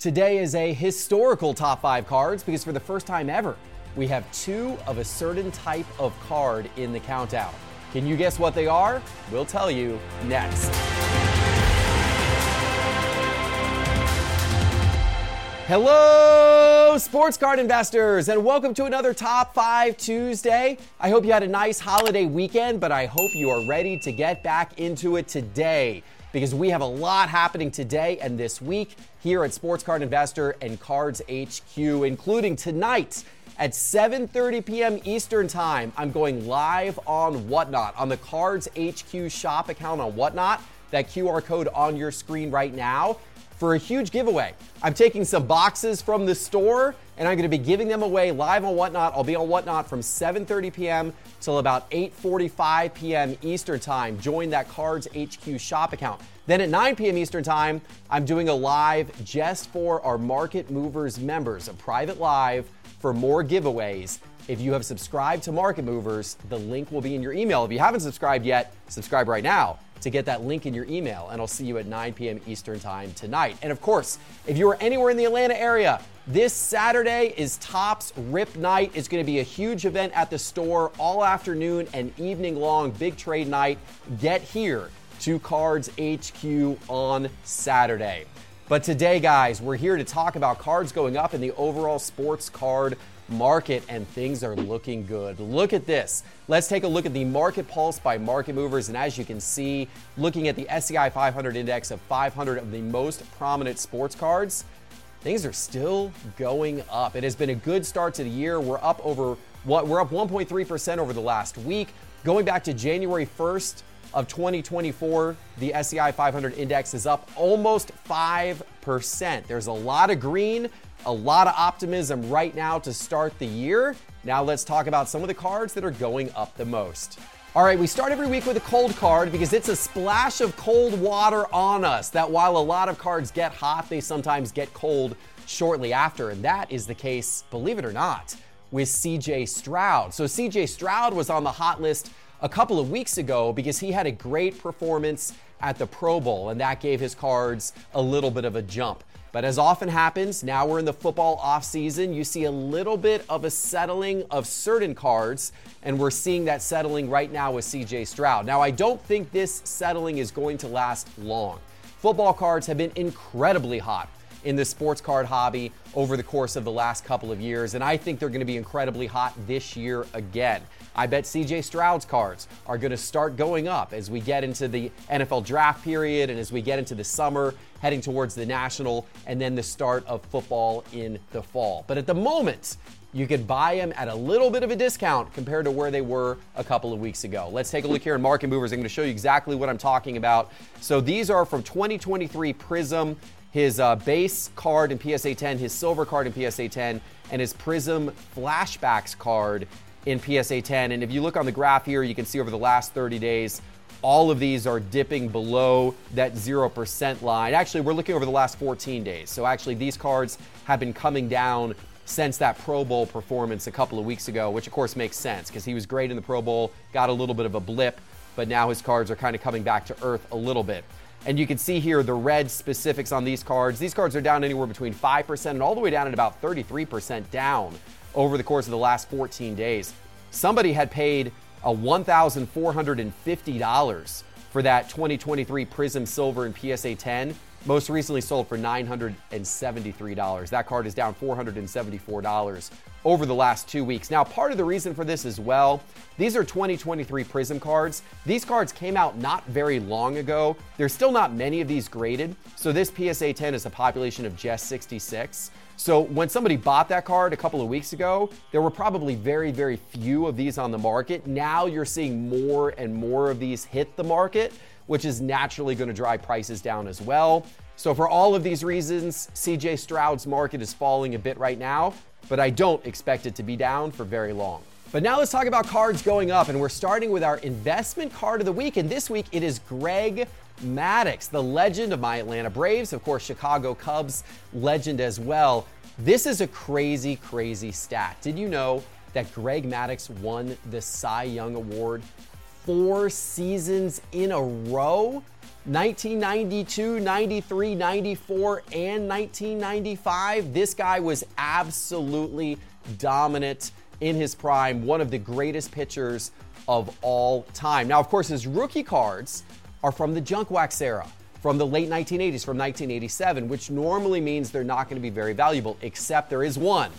Today is a historical top five cards because for the first time ever, we have two of a certain type of card in the countdown. Can you guess what they are? We'll tell you next. Hello, sports card investors, and welcome to another Top 5 Tuesday. I hope you had a nice holiday weekend, but I hope you are ready to get back into it today because we have a lot happening today and this week here at Sports Card Investor and Cards HQ, including tonight at 7:30 p.m. Eastern Time. I'm going live on Whatnot on the Cards HQ shop account on Whatnot. That QR code on your screen right now for a huge giveaway. I'm taking some boxes from the store and I'm going to be giving them away live on Whatnot. I'll be on Whatnot from 7:30 p.m. till about 8:45 p.m. Eastern Time. Join that Cards HQ shop account. Then at 9 p.m. Eastern Time, I'm doing a live just for our Market Movers members, a private live for more giveaways. If you have subscribed to Market Movers, the link will be in your email. If you haven't subscribed yet, subscribe right now to get that link in your email, and I'll see you at 9 p.m. Eastern Time tonight. And of course, if you are anywhere in the Atlanta area, this Saturday is Topps Rip Night. It's going to be a huge event at the store all afternoon and evening long, big trade night. Get here to Cards HQ on Saturday. But today, guys, we're here to talk about cards going up in the overall sports card market, and things are looking good. Look at this. Let's take a look at the market pulse by market movers. And as you can see, looking at the SCI 500 index of 500 of the most prominent sports cards, things are still going up. It has been a good start to the year. We're up over what we're up 1.3% over the last week. Going back to January 1st of 2024, the SCI 500 index is up almost 5%. There's a lot of green, a lot of optimism right now to start the year. Now let's talk about some of the cards that are going up the most. All right, we start every week with a cold card because it's a splash of cold water on us. That while a lot of cards get hot, they sometimes get cold shortly after. And that is the case, believe it or not, with CJ Stroud. So CJ Stroud was on the hot list a couple of weeks ago because he had a great performance at the Pro Bowl, and that gave his cards a little bit of a jump. But as often happens, now we're in the football offseason, you see a little bit of a settling of certain cards, and we're seeing that settling right now with CJ Stroud. Now, I don't think this settling is going to last long. Football cards have been incredibly hot in the sports card hobby over the course of the last couple of years, and I think they're going to be incredibly hot this year again. I bet CJ Stroud's cards are going to start going up as we get into the NFL draft period and as we get into the summer, heading towards the national, and then the start of football in the fall. But at the moment, you could buy them at a little bit of a discount compared to where they were a couple of weeks ago. Let's take a look here in Market Movers. I'm going to show you exactly what I'm talking about. So these are from 2023 Prizm his uh, base card in PSA 10, his silver card in PSA 10, and his Prizm Flashbacks card in PSA 10. And if you look on the graph here, you can see over the last 30 days, all of these are dipping below that 0% line. Actually, we're looking over the last 14 days. So actually, these cards have been coming down since that Pro Bowl performance a couple of weeks ago, which of course makes sense because he was great in the Pro Bowl, got a little bit of a blip, but now his cards are kind of coming back to earth a little bit. And you can see here the red specifics on these cards. These cards are down anywhere between 5% and all the way down at about 33% down over the course of the last 14 days. Somebody had paid a $1,450 for that 2023 Prizm Silver and PSA 10. Most recently sold for $973. That card is down $474 over the last two weeks. Now, part of the reason for this as well, these are 2023 Prizm cards. These cards came out not very long ago. There's still not many of these graded. So this PSA 10 is a population of just 66. So when somebody bought that card a couple of weeks ago, there were probably very, very few of these on the market. Now you're seeing more and more of these hit the market, which is naturally going to drive prices down as well. So for all of these reasons, CJ Stroud's market is falling a bit right now but I don't expect it to be down for very long. But now let's talk about cards going up, and we're starting with our investment card of the week. And this week it is Greg Maddux, the legend of my Atlanta Braves, of course, Chicago Cubs legend as well. This is a crazy, crazy stat. Did you know that Greg Maddux won the Cy Young Award four seasons in a row? 1992, 93, 94, and 1995. This guy was absolutely dominant in his prime, one of the greatest pitchers of all time. Now, of course, his rookie cards are from the junk wax era, from the late 1980s, from 1987, which normally means they're not going to be very valuable, except there is one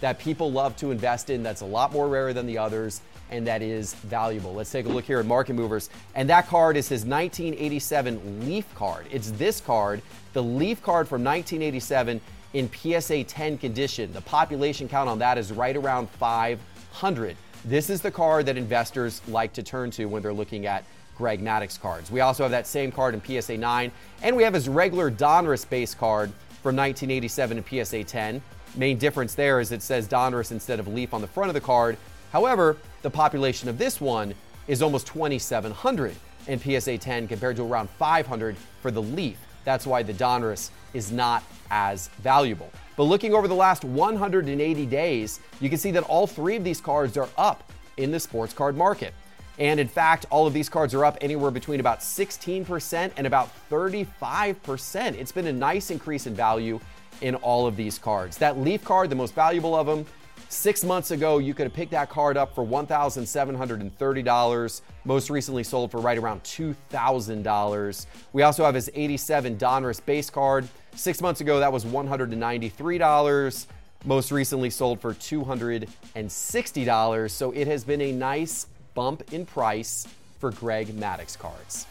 that people love to invest in that's a lot more rare than the others and that is valuable. Let's take a look here at Market Movers. And that card is his 1987 Leaf card. It's this card, the Leaf card from 1987 in PSA 10 condition. The population count on that is right around 500. This is the card that investors like to turn to when they're looking at Greg Maddux cards. We also have that same card in PSA 9, and we have his regular Donruss base card from 1987 in PSA 10. Main difference there is it says Donruss instead of Leaf on the front of the card. However, the population of this one is almost 2,700 in PSA 10 compared to around 500 for the Leaf. That's why the Donruss is not as valuable. But looking over the last 180 days, you can see that all three of these cards are up in the sports card market. And in fact, all of these cards are up anywhere between about 16% and about 35%. It's been a nice increase in value in all of these cards. That Leaf card, the most valuable of them, Six months ago, you could have picked that card up for $1,730. Most recently sold for right around $2,000. We also have his 87 Donruss base card. Six months ago, that was $193. Most recently sold for $260. So it has been a nice bump in price for Greg Maddux cards.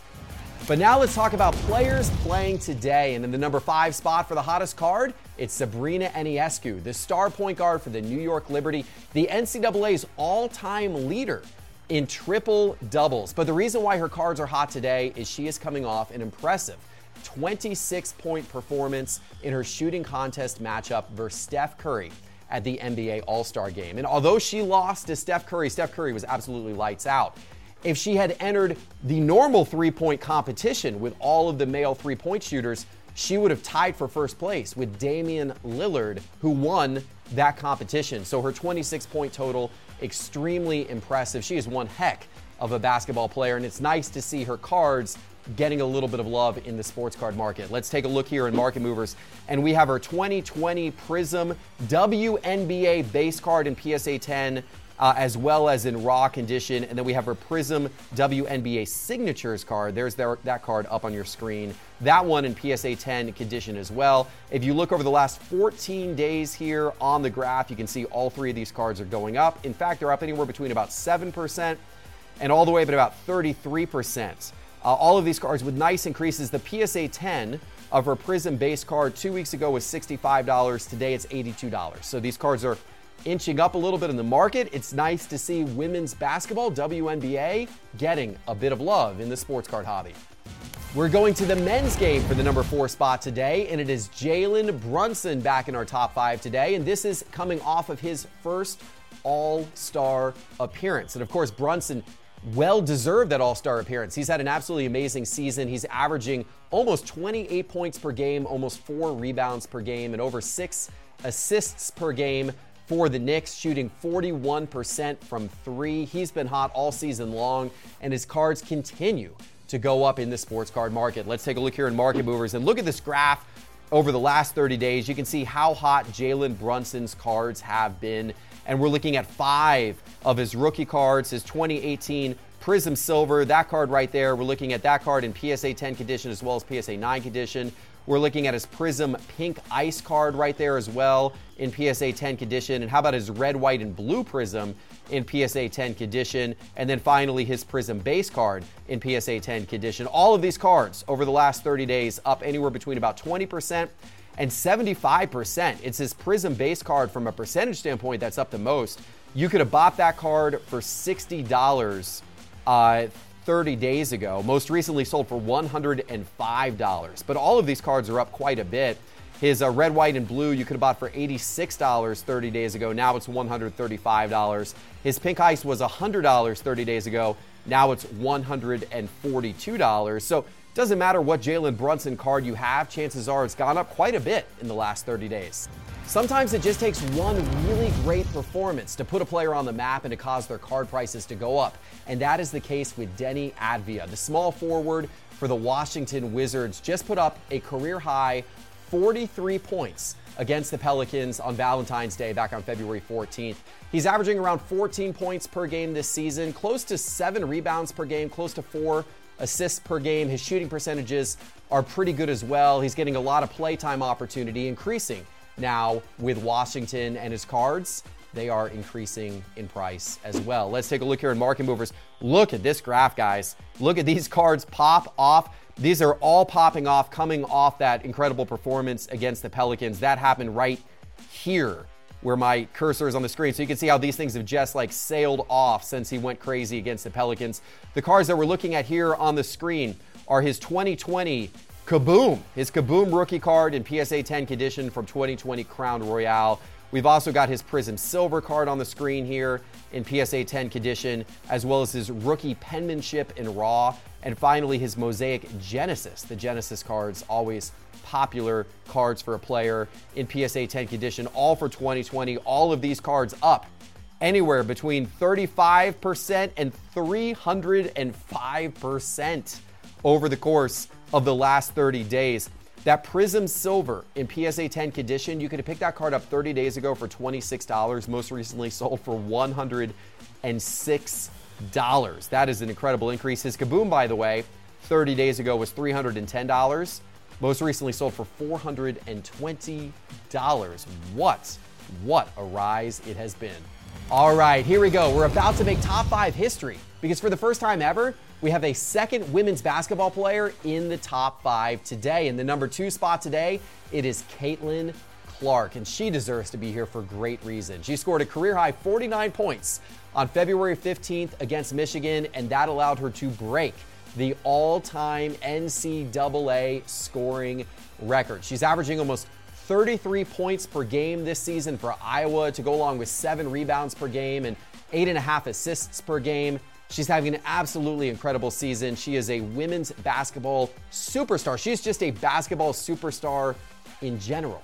But now let's talk about players playing today. And in the number five spot for the hottest card, it's Sabrina Ionescu, the star point guard for the New York Liberty, the NCAA's all time leader in triple doubles. But the reason why her cards are hot today is she is coming off an impressive 26 point performance in her shooting contest matchup versus Steph Curry at the NBA All Star game. And although she lost to Steph Curry, Steph Curry was absolutely lights out if she had entered the normal three point competition with all of the male three point shooters, she would have tied for first place with Damian Lillard, who won that competition. So her 26 point total, extremely impressive. She is one heck of a basketball player, and it's nice to see her cards getting a little bit of love in the sports card market. Let's take a look here in Market Movers, and we have our 2020 Prizm WNBA base card in PSA 10 uh, as well as in raw condition. And then we have our Prizm WNBA Signatures card. There's their, that card up on your screen. That one in PSA 10 condition as well. If you look over the last 14 days here on the graph, you can see all three of these cards are going up. In fact, they're up anywhere between about 7% and all the way up at about 33%. Uh, all of these cards with nice increases. The PSA 10 of her Prizm base card two weeks ago was $65. Today it's $82. So these cards are inching up a little bit in the market. It's nice to see women's basketball, WNBA, getting a bit of love in the sports card hobby. We're going to the men's game for the number four spot today, and it is Jalen Brunson back in our top five today. And this is coming off of his first All Star appearance. And of course, Brunson well deserved that All Star appearance. He's had an absolutely amazing season. He's averaging almost 28 points per game, almost four rebounds per game, and over six assists per game for the Knicks, shooting 41% from three. He's been hot all season long, and his cards continue to go up in the sports card market. Let's take a look here in Market Movers and look at this graph over the last 30 days. You can see how hot Jalen Brunson's cards have been. And we're looking at five of his rookie cards, his 2018 Prizm Silver, that card right there. We're looking at that card in PSA 10 condition as well as PSA 9 condition. We're looking at his Prizm Pink Ice card right there as well in PSA 10 condition. And how about his red, white, and blue Prizm in PSA 10 condition? And then finally, his Prizm base card in PSA 10 condition. All of these cards over the last 30 days up anywhere between about 20% and 75%. It's his Prizm base card from a percentage standpoint that's up the most. You could have bought that card for $60. Uh, 30 days ago. Most recently sold for $105. But all of these cards are up quite a bit. His uh, red, white, and blue you could have bought for $86 30 days ago. Now it's $135. His pink ice was $100 30 days ago. Now it's $142. So doesn't matter what Jalen Brunson card you have, chances are it's gone up quite a bit in the last 30 days. Sometimes it just takes one really great performance to put a player on the map and to cause their card prices to go up. And that is the case with Deni Avdija, the small forward for the Washington Wizards. Just put up a career high 43 points against the Pelicans on Valentine's Day back on February 14th. He's averaging around 14 points per game this season, close to seven rebounds per game, close to four assists per game. His shooting percentages are pretty good as well. He's getting a lot of playtime opportunity, increasing now with Washington and his cards. They are increasing in price as well. Let's take a look here in market movers. Look at this graph, guys. Look at these cards pop off. These are all popping off, coming off that incredible performance against the Pelicans. That happened right here where my cursor is on the screen. So you can see how these things have just like sailed off since he went crazy against the Pelicans. The cards that we're looking at here on the screen are his 2020 Kaboom, his Kaboom rookie card in PSA 10 condition from 2020 Crown Royale. We've also got his Prizm Silver card on the screen here in PSA 10 condition, as well as his rookie penmanship in Raw, and finally his Mosaic Genesis. The Genesis cards always popular cards for a player in PSA 10 condition, all for 2020. All of these cards up anywhere between 35% and 305% over the course of the last 30 days. That Prizm Silver in PSA 10 condition, you could have picked that card up 30 days ago for $26, most recently sold for $106. That is an incredible increase. His Kaboom, by the way, 30 days ago was $310. Most recently sold for $420. What, what a rise it has been. All right, here we go. We're about to make top five history because for the first time ever, we have a second women's basketball player in the top five today. In the number two spot today, it is Caitlin Clark, and she deserves to be here for great reason. She scored a career high 49 points on February 15th against Michigan, and that allowed her to break the all time NCAA scoring record. She's averaging almost 33 points per game this season for Iowa to go along with seven rebounds per game and eight and a half assists per game. She's having an absolutely incredible season. She is a women's basketball superstar. She's just a basketball superstar in general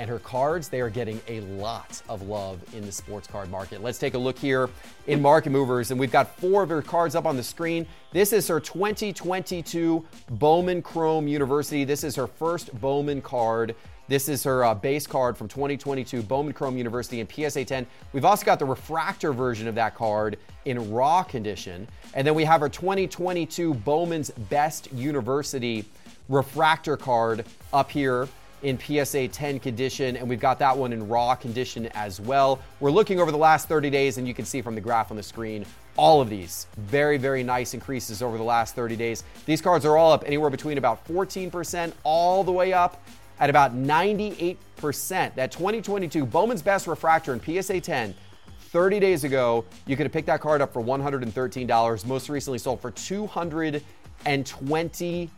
and her cards, they are getting a lot of love in the sports card market. Let's take a look here in Market Movers, and we've got four of her cards up on the screen. This is her 2022 Bowman Chrome University. This is her first Bowman card. This is her uh, base card from 2022 Bowman Chrome University in PSA 10. We've also got the refractor version of that card in raw condition. And then we have our 2022 Bowman's Best University refractor card up here in PSA 10 condition, and we've got that one in raw condition as well. We're looking over the last 30 days, and you can see from the graph on the screen all of these very, very nice increases over the last 30 days. These cards are all up anywhere between about 14% all the way up at about 98%. That 2022 Bowman's Best Refractor in PSA 10 30 days ago, you could have picked that card up for $113. Most recently sold for 200 and $23.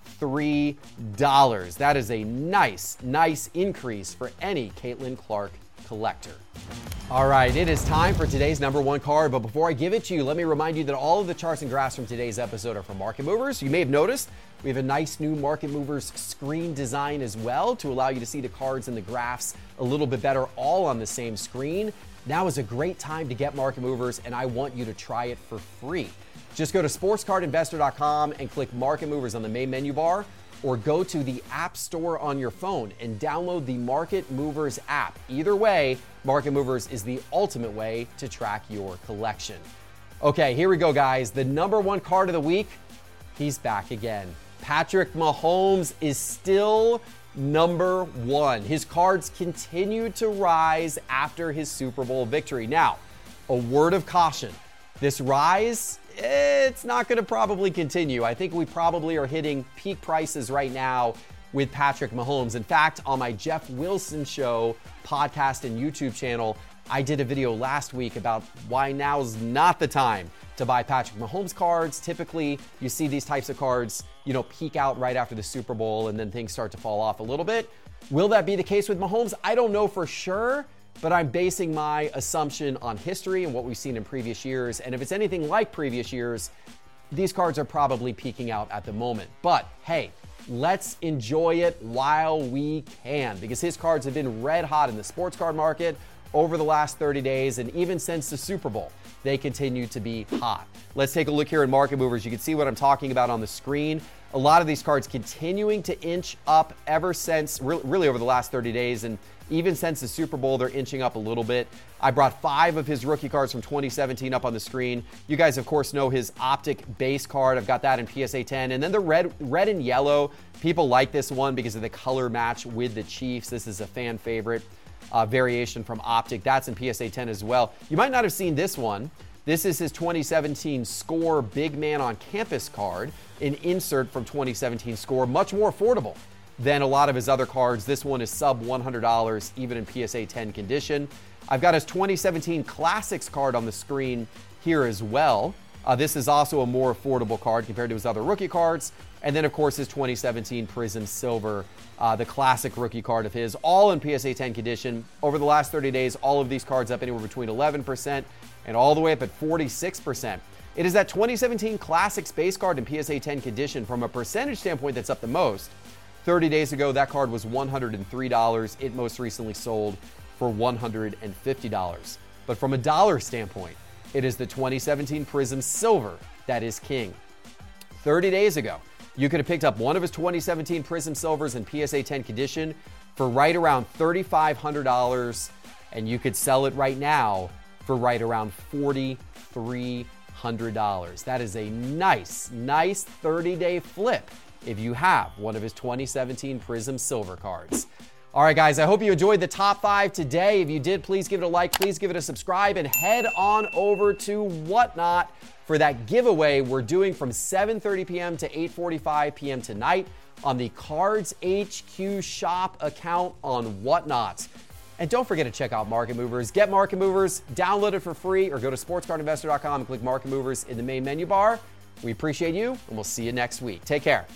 That is a nice, nice increase for any Caitlin Clark collector. All right, it is time for today's number one card. But before I give it to you, let me remind you that all of the charts and graphs from today's episode are from Market Movers. You may have noticed we have a nice new Market Movers screen design as well to allow you to see the cards and the graphs a little bit better all on the same screen. Now is a great time to get Market Movers, and I want you to try it for free. Just go to sportscardinvestor.com and click Market Movers on the main menu bar, or go to the App Store on your phone and download the Market Movers app. Either way, Market Movers is the ultimate way to track your collection. Okay, here we go, guys. The number one card of the week, he's back again. Patrick Mahomes is still number one. His cards continued to rise after his Super Bowl victory. Now, a word of caution this rise it's not going to probably continue. I think we probably are hitting peak prices right now with Patrick Mahomes. In fact, on my Geoff Wilson Show podcast and YouTube channel, I did a video last week about why now's not the time to buy Patrick Mahomes cards. Typically, you see these types of cards, you know, peak out right after the Super Bowl and then things start to fall off a little bit. Will that be the case with Mahomes? I don't know for sure but I'm basing my assumption on history and what we've seen in previous years. And if it's anything like previous years, these cards are probably peaking out at the moment. But hey, let's enjoy it while we can because his cards have been red hot in the sports card market over the last 30 days and even since the Super Bowl. They continue to be hot. Let's take a look here in market movers. You can see what I'm talking about on the screen. A lot of these cards continuing to inch up ever since, really over the last 30 days. And even since the Super Bowl, they're inching up a little bit. I brought five of his rookie cards from 2017 up on the screen. You guys, of course, know his optic base card. I've got that in PSA 10. And then the red, red and yellow. People like this one because of the color match with the Chiefs. This is a fan favorite uh, variation from optic. That's in PSA 10 as well. You might not have seen this one. This is his 2017 Score Big Man on Campus card, an insert from 2017 Score, much more affordable than a lot of his other cards. This one is sub $100, even in PSA 10 condition. I've got his 2017 Classics card on the screen here as well. Uh, this is also a more affordable card compared to his other rookie cards. And then, of course, his 2017 Prizm Silver, uh, the classic rookie card of his, all in PSA 10 condition. Over the last 30 days, all of these cards up anywhere between 11% and all the way up at 46%. It is that 2017 Classics base card in PSA 10 condition from a percentage standpoint that's up the most. 30 days ago, that card was $103. It most recently sold for $150. But from a dollar standpoint, it is the 2017 Prizm Silver that is king. 30 days ago, you could have picked up one of his 2017 Prizm Silvers in PSA 10 condition for right around $3,500, and you could sell it right now for right around $4,300. That is a nice, nice 30 day flip if you have one of his 2017 Prizm Silver cards. All right, guys, I hope you enjoyed the top five today. If you did, please give it a like, please give it a subscribe, and head on over to Whatnot for that giveaway we're doing from 7:30 p.m. to 8:45 p.m. tonight on the Cards HQ shop account on Whatnot. And don't forget to check out Market Movers. Get Market Movers, download it for free, or go to sportscardinvestor.com and click Market Movers in the main menu bar. We appreciate you, and we'll see you next week. Take care.